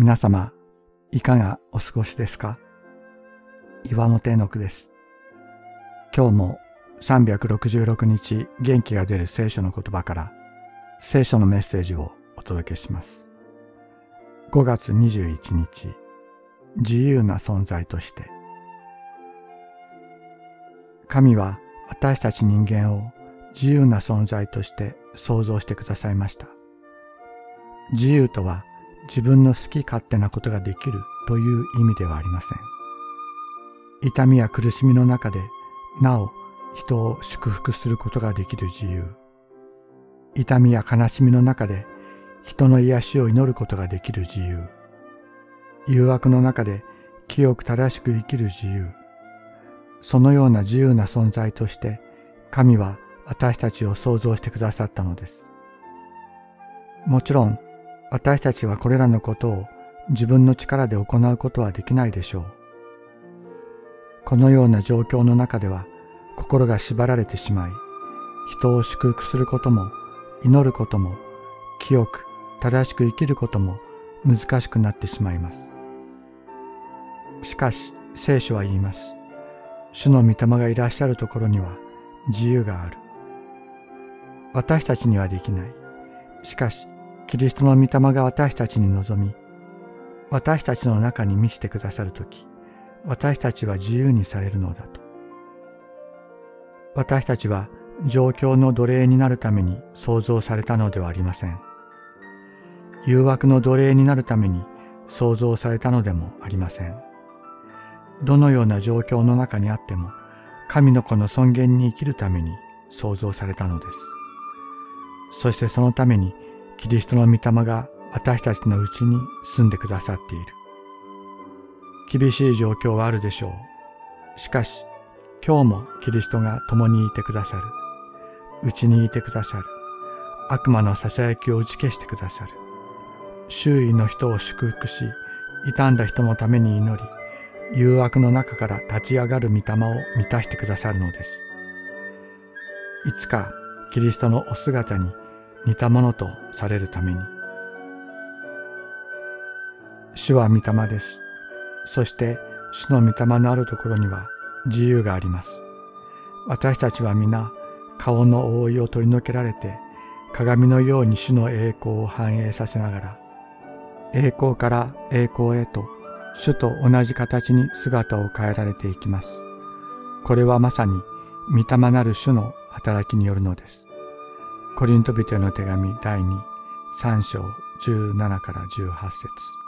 皆様、いかがお過ごしですか？岩本絵の句です。今日も366日元気が出る聖書の言葉から聖書のメッセージをお届けします。5月21日、自由な存在として。神は私たち人間を自由な存在として創造してくださいました。自由とは自分の好き勝手なことができるという意味ではありません。痛みや苦しみの中でなお人を祝福することができる自由。痛みや悲しみの中で人の癒しを祈ることができる自由。誘惑の中で清く正しく生きる自由。そのような自由な存在として神は私たちを創造してくださったのです。もちろん私たちはこれらのことを自分の力で行うことはできないでしょう。このような状況の中では心が縛られてしまい、人を祝福することも祈ることも清く正しく生きることも難しくなってしまいます。しかし聖書は言います。主の御霊がいらっしゃるところには自由がある。私たちにはできない。しかしキリストの御霊が私たちに望み、私たちの中に満ちてくださるとき、私たちは自由にされるのだと。私たちは状況の奴隷になるために創造されたのではありません。誘惑の奴隷になるために創造されたのでもありません。どのような状況の中にあっても、神の子の尊厳に生きるために創造されたのです。そしてそのためにキリストの御霊が私たちのうちに住んでくださっている。厳しい状況はあるでしょう。しかし、今日もキリストが共にいてくださる。うちにいてくださる。悪魔の囁きを打ち消してくださる。周囲の人を祝福し、傷んだ人のために祈り、誘惑の中から立ち上がる御霊を満たしてくださるのです。いつかキリストのお姿に似たものとされるために。主は御霊です。そして主の御霊のあるところには自由があります。私たちは皆顔の覆いを取り除けられて鏡のように主の栄光を反映させながら栄光から栄光へと主と同じ形に姿を変えられていきます。これはまさに御霊なる主の働きによるのです。コリント人への手紙第2、3章17から18節。